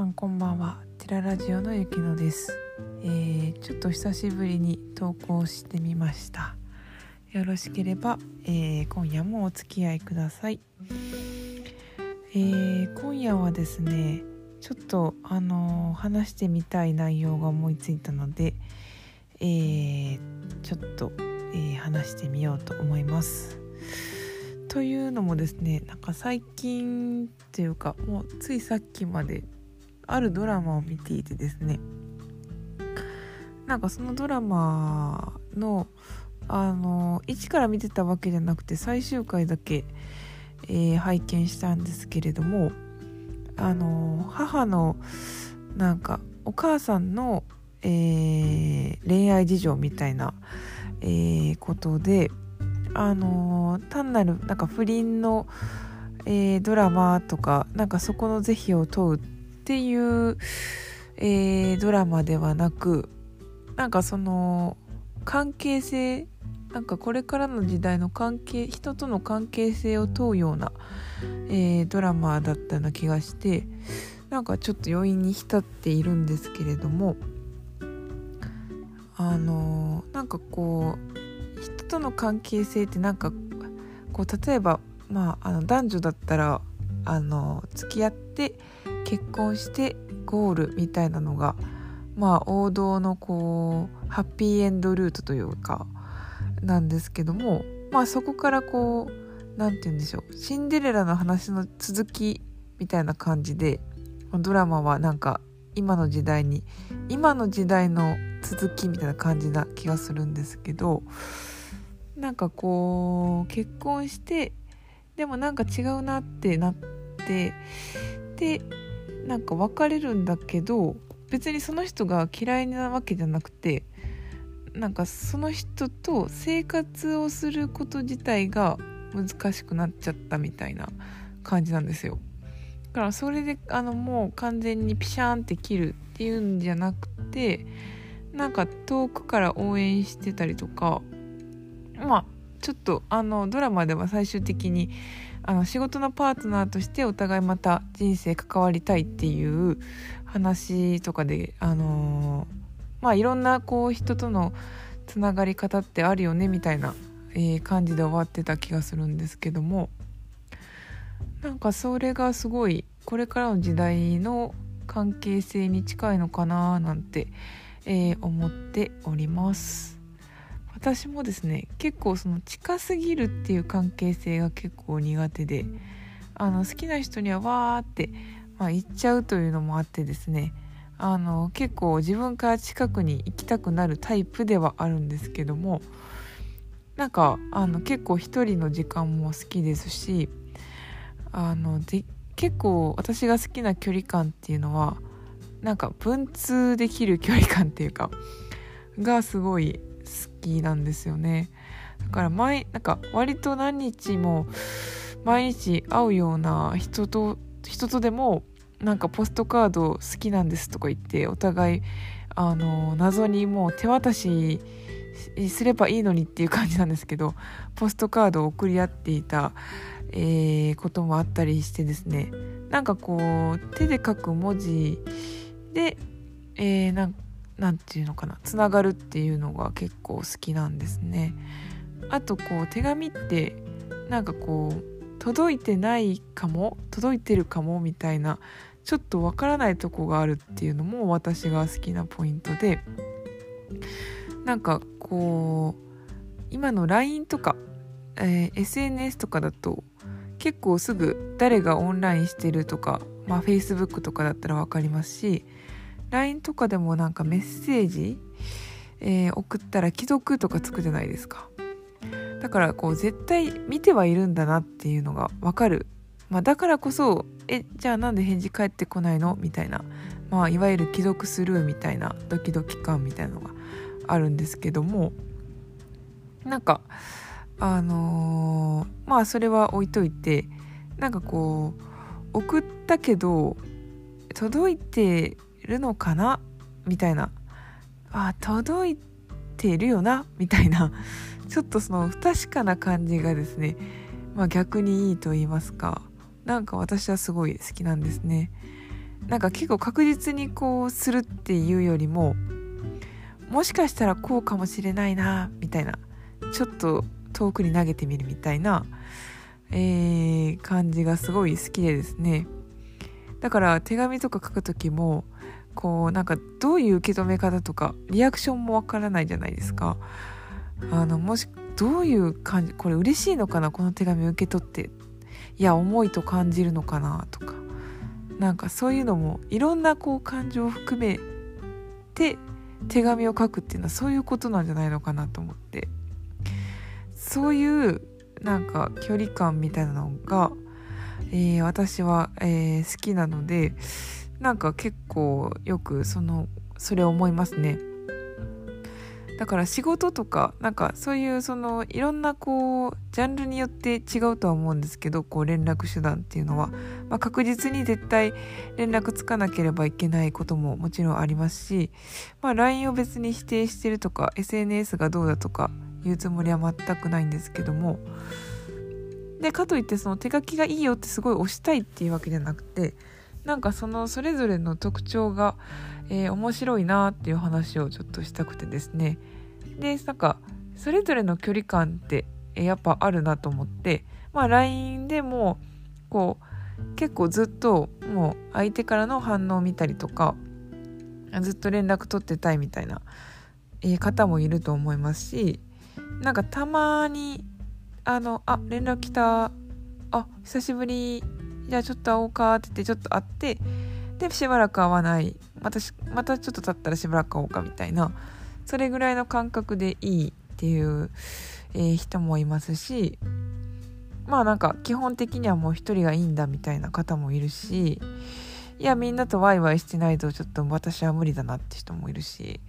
さんこんばんは。テララジオのゆきのです、えー、ちょっと久しぶりに投稿してみました。よろしければ、えー、今夜もお付き合いください、えー、今夜はですねちょっとあの話してみたい内容が思いついたので、えちょっと、え話してみようと思います。というのもですねなんか最近っていうかもうついさっきまであるドラマを見ていてですね。なんかそのドラマのあの一から見てたわけじゃなくて最終回だけ、えー、拝見したんですけれどもあの母のなんかお母さんの、えー、恋愛事情みたいな、えー、ことであの単なるなんか不倫の、え、ドラマとかなんかそこの是非を問うっていう、えー、ドラマではなくなんかその関係性なんかこれからの時代の関係人との関係性を問うような、えー、ドラマだったような気がしてなんかちょっと余韻に浸っているんですけれどもあのなんかこう人との関係性ってなんかこう例えば、まあ、あの男女だったらあの付き合って結婚してゴールみたいなのがまあ王道のこうハッピーエンドルートというかなんですけどもまあそこからこう何て言うんでしょうシンデレラの話の続きみたいな感じでドラマはなんか今の時代に今の時代の続きみたいな感じな気がするんですけどなんかこう結婚してでもなんか違うなってなってでなんか別れるんだけど別にその人が嫌いなわけじゃなくてなんかその人と生活をすること自体が難しくなっちゃったみたいな感じなんですよ。だからそれであのもう完全にピシャーンって切るっていうんじゃなくてなんか遠くから応援してたりとかまあちょっとあのドラマでは最終的にあの仕事のパートナーとしてお互いまた人生関わりたいっていう話とかであのまあいろんなこう人とのつながり方ってあるよねみたいな、えー、感じで終わってた気がするんですけどもなんかそれがすごいこれからの時代の関係性に近いのかななんて、えー、思っております。私もですね結構その近すぎるっていう関係性が結構苦手であの好きな人にはわーって、まあ、言っちゃうというのもあってですねあの結構自分から近くに行きたくなるタイプではあるんですけどもなんかあの結構一人の時間も好きですしあので結構私が好きな距離感っていうのはなんか文通できる距離感っていうかがすごいきなんですよね。だから毎なんか割と何日も毎日会うような人と人とでもなんかポストカード好きなんですとか言ってお互いあの謎にもう手渡しすればいいのにっていう感じなんですけどポストカードを送り合っていた、えー、こともあったりしてですね。なんかこう手で書く文字で、えー、なん何て言うのかなつながるっていうのが結構好きなんですね。あとこう手紙ってなんかこう届いてないかも届いてるかもみたいなちょっとわからないとこがあるっていうのも私が好きなポイントでなんかこう今の LINE とか、えー、SNS とかだと結構すぐ誰がオンラインしてるとか、まあ、Facebook とかだったら分かりますし LINE とかでもなんかメッセージ、えー、送ったら既読とかつくじゃないですか。だからこう絶対見てはいるんだなっていうのがわかる、まあ、だからこそえじゃあなんで返事返ってこないの？みたいな、まあ、いわゆる既読スルーみたいなドキドキ感みたいなのがあるんですけども。なんかあのー、まあそれは置いといてなんかこう送ったけど届いてるのかな？みたいな。あ届いているよな？みたいな。ちょっとその不確かな感じがですね、まあ、逆にいいと言いますか。なんか私はすごい好きなんですね。なんか結構確実にこうするっていうよりももしかしたらこうかもしれないなみたいな。ちょっと遠くに投げてみるみたいな、えー、感じがすごい好きでですね。だから手紙とか書く時もこうなんかどういう受け止め方とかリアクションもわからないじゃないですか。あのもしどういう感じこれ嬉しいのかな？この手紙受け取って。いや重いと感じるのかな？とか。なんかそういうのもいろんなこう感情を含めて手紙を書くっていうのはそういうことなんじゃないのかなと思って。そういうなんか距離感みたいなのが、えー、私は、えー、好きなのでなんか結構よくそのそれ思いますね。だから仕事とかなんかそういうそのいろんなこうジャンルによって違うとは思うんですけどこう連絡手段っていうのは、まあ、確実に絶対連絡つかなければいけないことももちろんありますし、まあ、LINE を別に否定してるとか SNS がどうだとか言うつもりは全くないんですけどもでかといってその手書きがいいよってすごい押したいっていうわけじゃなくてなんかそのそれぞれの特徴が、えー、面白いなっていう話をちょっとしたくてですね。でなんかそれぞれの距離感ってやっぱあるなと思ってまあ LINE でもこう結構ずっともう相手からの反応を見たりとかずっと連絡取ってたいみたいな、えー、方もいると思いますしなんかたまにあのあ連絡来た。あ久しぶり。じゃあちょっと会おうかって言ってちょっと会ってでしばらく会わない。またまたちょっと経ったらしばらく会おうかみたいな。それぐらいの感覚でいいっていう、えー、人もいますしまあなんか基本的にはもう一人がいいんだみたいな方もいるしいやみんなとワイワイしてないとちょっと私は無理だなって人もいるし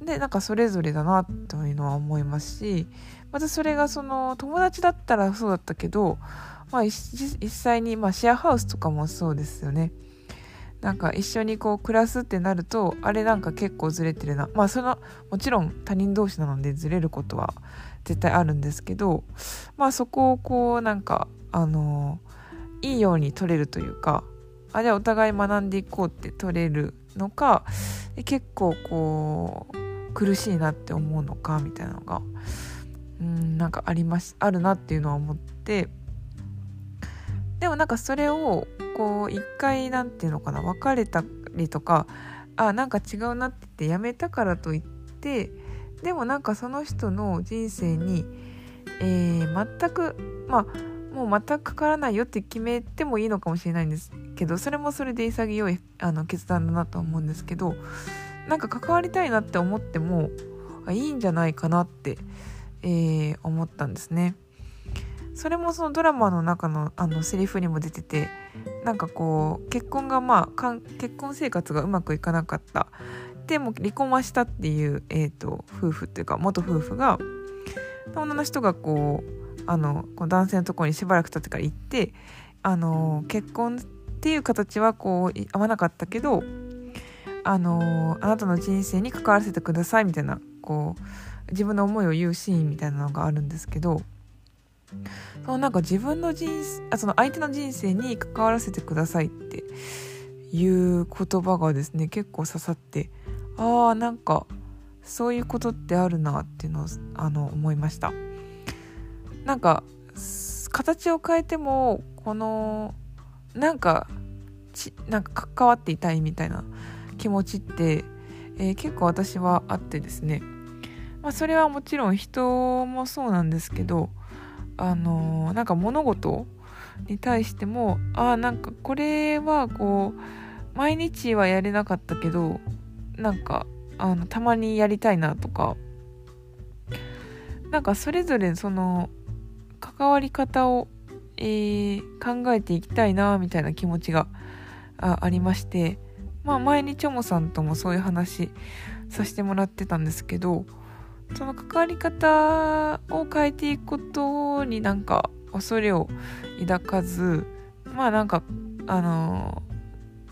でなんかそれぞれだなというのは思いますしまたそれがその友達だったらそうだったけどまあ、実際に、まあ、シェアハウスとかもそうですよね。なんか一緒にこう暮らすってなるとあれなんか結構ずれてるなまあそのもちろん他人同士なのでずれることは絶対あるんですけどまあそこをこうなんかあのいいように取れるというかあじゃあお互い学んでいこうって取れるのか結構こう苦しいなって思うのかみたいなのがうんなんかありますあるなっていうのは思ってでもなんかそれをこう一回なんていうのかな別れたりとかあなんか違うなって言ってやめたからといってでもなんかその人の人生に、えー、全くまあもう全くかからないよって決めてもいいのかもしれないんですけどそれもそれで潔いあの決断だなと思うんですけどなんか関わりたいなって思ってもいいんじゃないかなって、えー、思ったんですね。それもそのドラマの中のあのセリフにも出ててなんかこう結婚がまあかん結婚生活がうまくいかなかった。でも離婚はしたっていう、えーと、夫婦っていうか元夫婦が女の人がこうあのこう男性のところにしばらく経ってから行ってあの結婚っていう形はこう合わなかったけどあのあなたの人生に関わらせてくださいみたいなこう自分の思いを言うシーンみたいなのがあるんですけどそのなんか自分の人あその相手の人生に関わらせてくださいっていう言葉がですね結構刺さってああなんかそういうことってあるなっていうのをあの思いました。なんか形を変えてもこのなんかちなんか関わっていたいみたいな気持ちって、えー、結構私はあってですね、まあ、それはもちろん人もそうなんですけどあのなんか物事に対してもあなんかこれはこう毎日はやれなかったけどなんかあのたまにやりたいなとか。なんかそれぞれその関わり方を、えー、考えていきたいなみたいな気持ちがあありまして。まあ前にチョモさんともそういう話させてもらってたんですけどその関わり方を変えていくことになんか恐れを抱かずまあなんかあの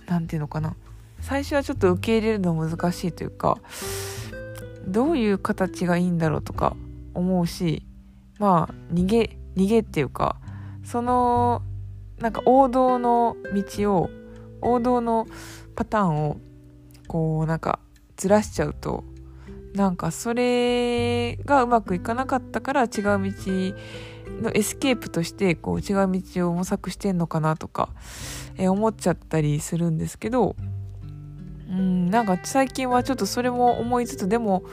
何て言うのかな。最初はちょっと受け入れるの難しいというかどういう形がいいんだろうとか思うしまあ逃げ逃げっていうかそのなんか王道の道を王道のパターンをこうなんかずらしちゃうとなんかそれがうまくいかなかったから違う道のエスケープとしてこう違う道を模索してんのかなとか、えー、思っちゃったりするんですけどうんなんか最近はちょっとそれも思いつつでも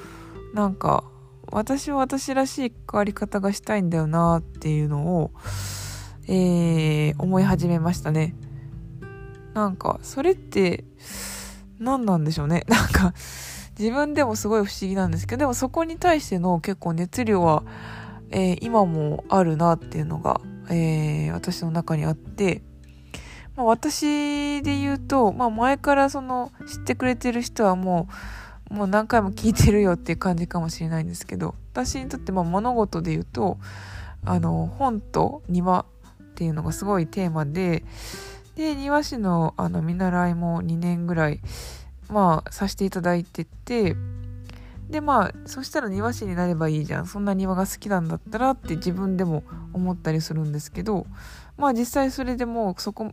なんか私は私らしい変わり方がしたいんだよなっていうのを、えー、思い始めましたね。なんかそれって何なんでしょうね。なんか自分でもすごい不思議なんですけどでもそこに対しての結構熱量は、えー、今もあるなっていうのが、えー、私の中にあって、まあ、私で言うと、まあ、前からその知ってくれてる人はもうもう何回も聞いてるよっていう感じかもしれないんですけど私にとってまあ物事で言うとあの本と庭っていうのがすごいテーマでで庭師のあの見習いも2年ぐらいまあさせていただいててでまあそしたら庭師になればいいじゃんそんな庭が好きなんだったらって自分でも思ったりするんですけどまあ実際それでもうそこ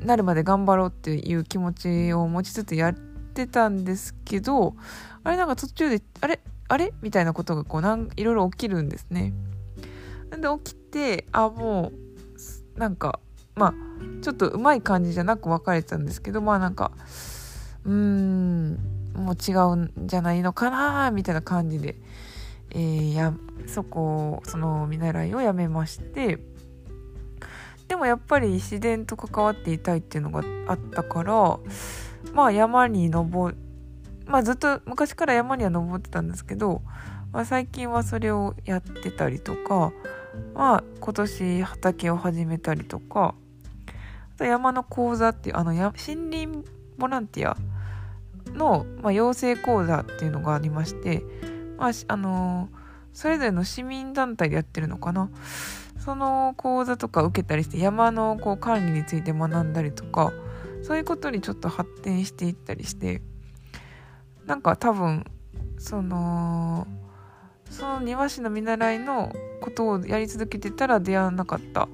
なるまで頑張ろうっていう気持ちを持ちつつやってたんですけどあれなんか途中であれあれ？みたいなことがこうなんいろいろ起きるんですね。で起きてあもうなんかまあちょっとうまい感じじゃなく別れてたんですけどまあなんかうーん。もう違うんじゃないのかなみたいな感じで、えー、やそこその見習いをやめまして。でもやっぱり自然と関わっていたいっていうのがあったからまあ山に登まあずっと昔から山には登ってたんですけど、まあ、最近はそれをやってたりとかまあ今年畑を始めたりとかあと山の講座っていうあの森林ボランティアの、まあ、養成講座っていうのがありまして、まあ、あのそれぞれの市民団体でやってるのかな。その講座とか受けたりして山のこう管理について学んだりとかそういうことにちょっと発展していったりしてなんか多分そのその庭師の見習いのことをやり続けてたら出会わなかった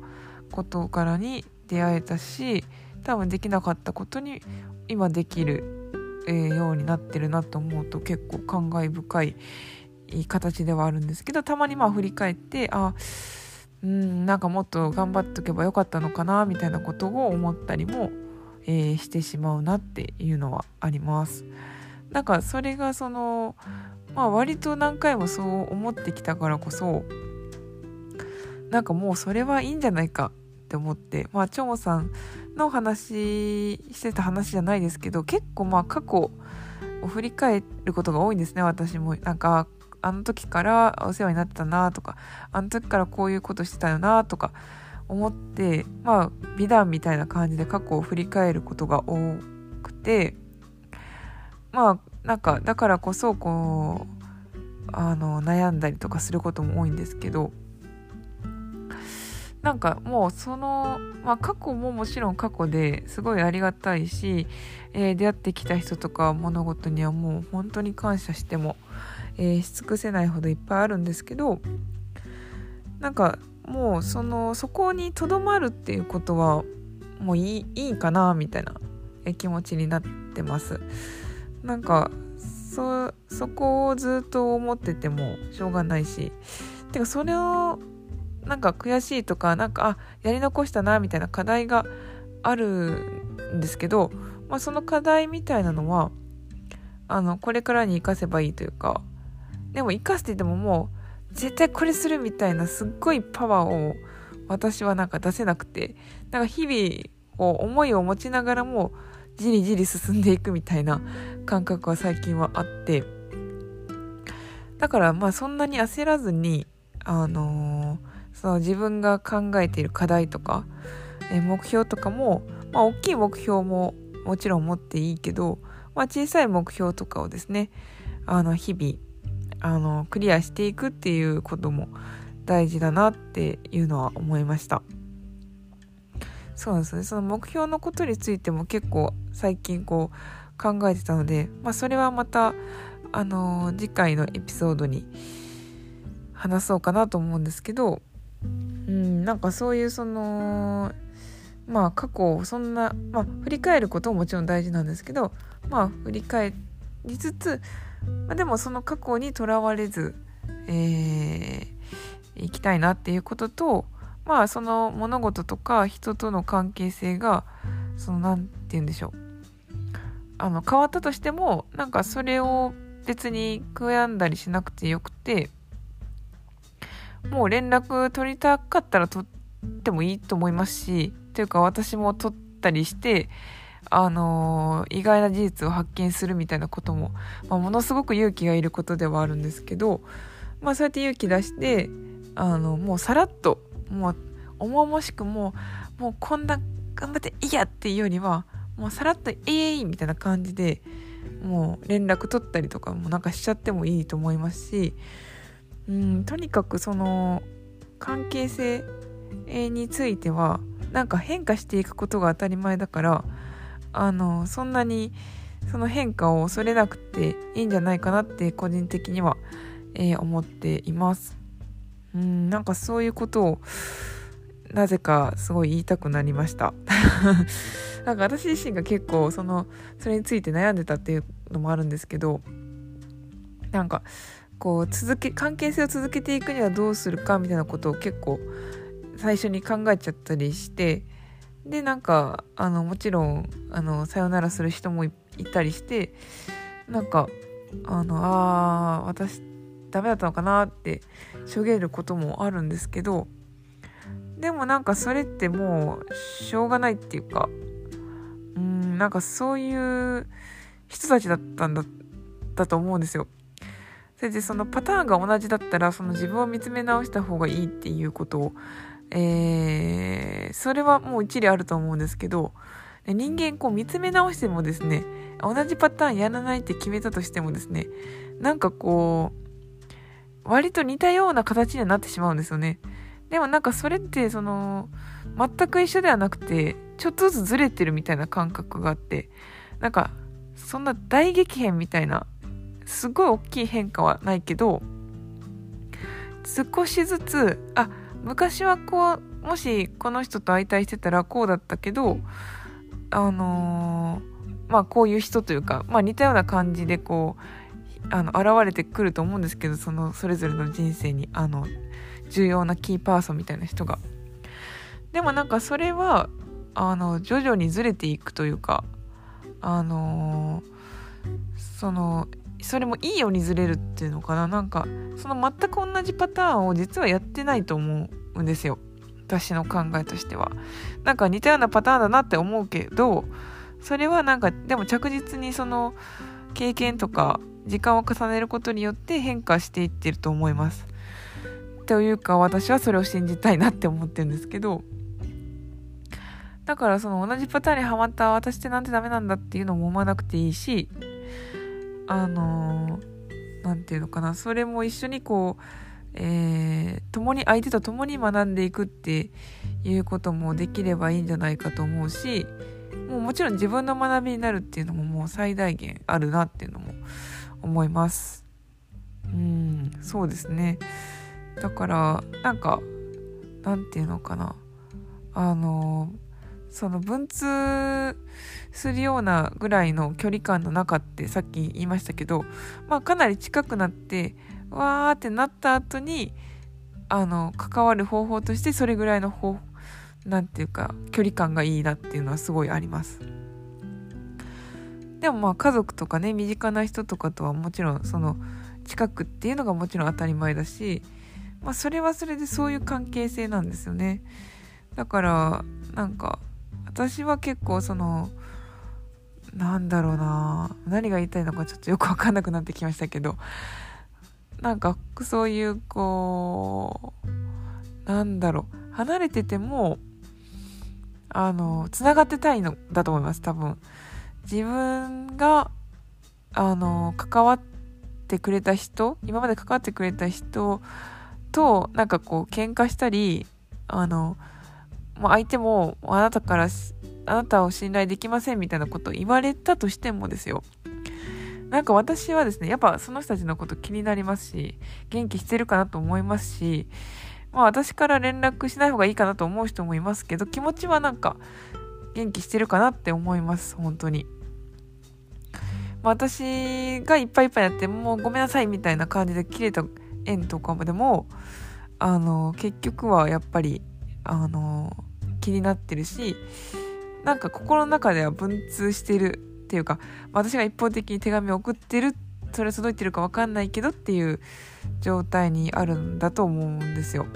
ことからに出会えたし多分できなかったことに今できる、ようになってるなと思うと結構感慨深い形ではあるんですけどたまにまあ振り返ってあうんなんかもっと頑張っとけばよかったのかなみたいなことを思ったりも、えー、してしまうなっていうのはあります。なんかそれがそのまあ割と何回もそう思ってきたからこそなんかもうそれはいいんじゃないかって思ってまあチョモさんの話してた話じゃないですけど結構まあ過去を振り返ることが多いんですね私も。なんかあの時からお世話になってたなとかあの時からこういうことしてたよなとか思ってまあ美談みたいな感じで過去を振り返ることが多くてまあなんかだからこそこうあの悩んだりとかすることも多いんですけどなんかもうその、まあ、過去ももちろん過去ですごいありがたいし、えー、出会ってきた人とか物事にはもう本当に感謝しても、えー、し尽くせないほどいっぱいあるんですけどなんかもうそのそこにとどまるっていうことはもういいいいかなみたいな気持ちになってます。なんかそそこをずっと思っててもしょうがないしてかそれをなんか悔しいとかなんかあやり残したなみたいな課題があるんですけど、まあ、その課題みたいなのはあのこれからに生かせばいいというかでも生かしていてももう絶対これするみたいなすっごいパワーを私はなんか出せなくてなんか日々こう思いを持ちながらもじりじり進んでいくみたいな感覚は最近はあってだからまあそんなに焦らずにあのーその自分が考えている課題とか、え目標とかも、まあ、大きい目標ももちろん持っていいけど、まあ、小さい目標とかをですねあの日々あのクリアしていくっていうことも大事だなっていうのは思いました。そうですね。その目標のことについても結構最近こう考えてたので、まあ、それはまたあの次回のエピソードに話そうかなと思うんですけどうんなんかそういうそのまあ過去をそんな、まあ、振り返ることももちろん大事なんですけどまあ振り返りつつ、まあ、でもその過去にとらわれず、えー、いきたいなっていうこととまあその物事とか人との関係性がその何て言うんでしょう。あの変わったとしてもなんかそれを別に悔やんだりしなくてよくてもう連絡取りたかったら取ってもいいと思いますしというか私も取ったりしてあのー、意外な事実を発見するみたいなことも、まあ、ものすごく勇気がいることではあるんですけど、まあ、そうやって勇気出してあのもうさらっともう重々しくもうもうこんな頑張っていいやっていうよりはもうさらっと「えい!」みたいな感じでもう連絡取ったりとかもなんかしちゃってもいいと思いますしうんとにかくその関係性についてはなんか変化していくことが当たり前だからあのそんなにその変化を恐れなくていいんじゃないかなって個人的には、えー、思っています。うんなんかそういうことをなぜかすごい言いたくなりました。なんか私自身が結構そのそれについて悩んでたっていうのもあるんですけどなんかこう続け関係性を続けていくにはどうするかみたいなことを結構最初に考えちゃったりしてでなんかあのもちろんあのさよならする人もいたりしてなんかあのあ私ダメだったのかなってしょげることもあるんですけどでもなんかそれってもうしょうがないっていうかうんなんかそういう人たちだったんだだと思うんですよ。それでそのパターンが同じだったらその自分を見つめ直した方がいいっていうことを、えー、それはもう一理あると思うんですけど人間こう見つめ直してもですね同じパターンやらないって決めたとしてもですねなんかこう割と似たような形にはなってしまうんですよね。でもなんかそれってその全く一緒ではなくてちょっとずつずれてるみたいな感覚があってなんかそんな大激変みたいなすごい大きい変化はないけど少しずつあ昔はこうもしこの人と相対してたらこうだったけどあのー、まあこういう人というか、まあ、似たような感じでこうあの現れてくると思うんですけどそのそれぞれの人生にあの重要なキーパーソンみたいな人が。でもなんかそれはあの徐々にずれていくというかあのー、そのそれもいいようにずれるっていうのかな。なんかその全く同じパターンを実はやってないと思うんですよ。私の考えとしては。なんか似たようなパターンだなって思うけどそれはなんかでも着実にその経験とか時間を重ねることによって変化していってると思います。というか私はそれを信じたいなって思ってるんですけど。だからその同じパターンにはまった私ってなんてダメなんだっていうのも思わなくていいしあの何て言うのかな。それも一緒にこう、えー、共に相手と共に学んでいくっていうこともできればいいんじゃないかと思うしもうもちろん自分の学びになるっていうのももう最大限あるなっていうのも思います。うんそうですね。だからなんかなんていうのかな。あのその文通するようなぐらいの距離感の中ってさっき言いましたけど、まあ、かなり近くなってわーってなった後にあの関わる方法としてそれぐらいの方なんていうか距離感がいいなっていうのはすごいあります。でもまあ家族とかね身近な人とかとはもちろんその近くっていうのがもちろん当たり前だし、まあ、それはそれでそういう関係性なんですよね。だからなんか私は結構そのなんだろうな何が言いたいのかちょっとよく分かんなくなってきましたけどなんかそういうこうなんだろう離れててもあのつながってたいのだと思います多分。自分があの関わってくれた人今まで関わってくれた人となんかこう喧嘩したりあのもう相手もあなたからあなたを信頼できませんみたいなことを言われたとしてもですよなんか私はですねやっぱその人たちのこと気になりますし元気してるかなと思いますしまあ私から連絡しない方がいいかなと思う人もいますけど気持ちはなんか元気してるかなって思います本当に。ま、私がいっぱいいっぱいやってもうごめんなさいみたいな感じで切れた縁とかでもあの結局はやっぱりあの気になってるしなんか心の中では文通してるっていうか私が一方的に手紙を送ってるそれ届いてるか分かんないけどっていう状態にあるんだと思うんですよ。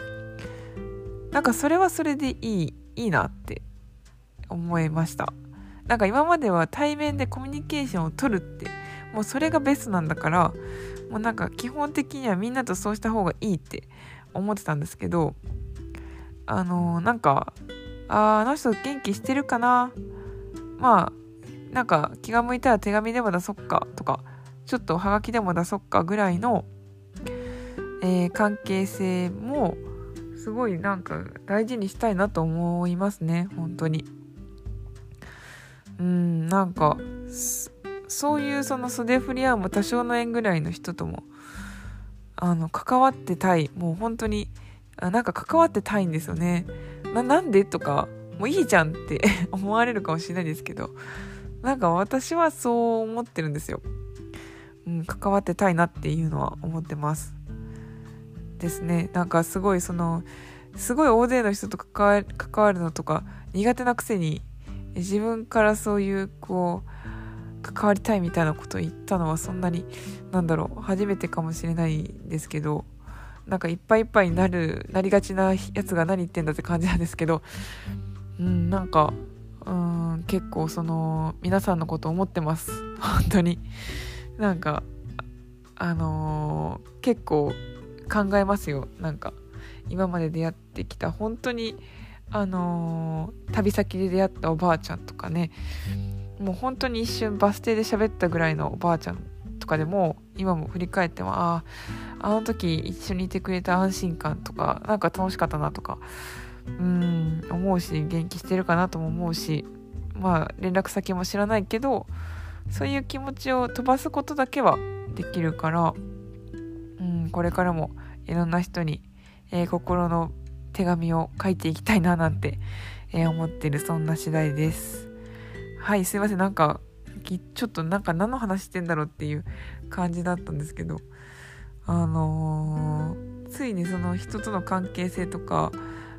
なんかそれはそれでいいいいなって思いました。なんか今までは対面でコミュニケーションを取るってもうそれがベストなんだからもうなんか基本的にはみんなとそうした方がいいって思ってたんですけどあのー、なんかああの人元気してるかな？まあなんか気が向いたら手紙でも出そっかとかちょっとはがきでも出そっかぐらいの、えー、関係性もすごいなんか大事にしたいなと思いますね本当に。うんなんかそういうその袖振り合うも多少の縁ぐらいの人ともあの関わってたい。もう本当にあなんか関わってたいんですよね。ななんでとかもういいじゃんって 思われるかもしれないですけどなんか私はそう思ってるんですよ、うん、関わってたいなっていうのは思ってます。ですね。なんかすごいそのすごい大勢の人と関わるのとか苦手なくせに自分からそういうこう関わりたいみたいなことを言ったのはそんなになんだろう初めてかもしれないんですけどなんかいっぱいいっぱいになるなりがちなやつが何言ってんだって感じなんですけどうんなんかうん結構その皆さんのこと思ってます。本当に。なんかあのー、結構考えますよ。なんか今まで出会ってきた本当にあのー、旅先で出会ったおばあちゃんとかねもう本当に一瞬バス停で喋ったぐらいのおばあちゃんとかでも今も振り返ってもあああの時一緒にいてくれた安心感とかなんか楽しかったなとかうん思うし元気してるかなとも思うしまあ連絡先も知らないけどそういう気持ちを飛ばすことだけはできるからうんこれからもいろんな人に、えー、心の手紙を書いていきたいななんて、えー、思ってるそんな次第です。はいすいませんなんかちょっとなんか何の話してんだろうっていう感じだったんですけどあのー、ついにその人との関係性とか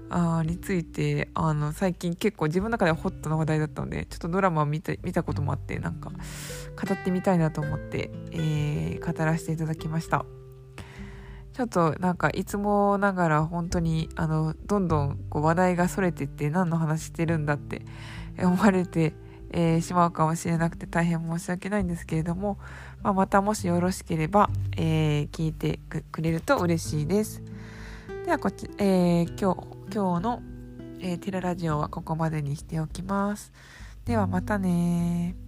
あについてあの最近結構自分の中ではホットな話題だったのでちょっとドラマを見た見たこともあってなんか語ってみたいなと思って、えー、語らせていただきました。ちょっとなんかいつもながら本当にあのどんどんこう話題がそれてって何の話してるんだって思われて、えー、しまうかもしれなくて大変申し訳ないんですけれども、まあ、またもしよろしければ、えー、聞いてくれると嬉しいです。ではこっち、えー、今日今日の、えー、テララジオはここまでにしておきます。ではまたね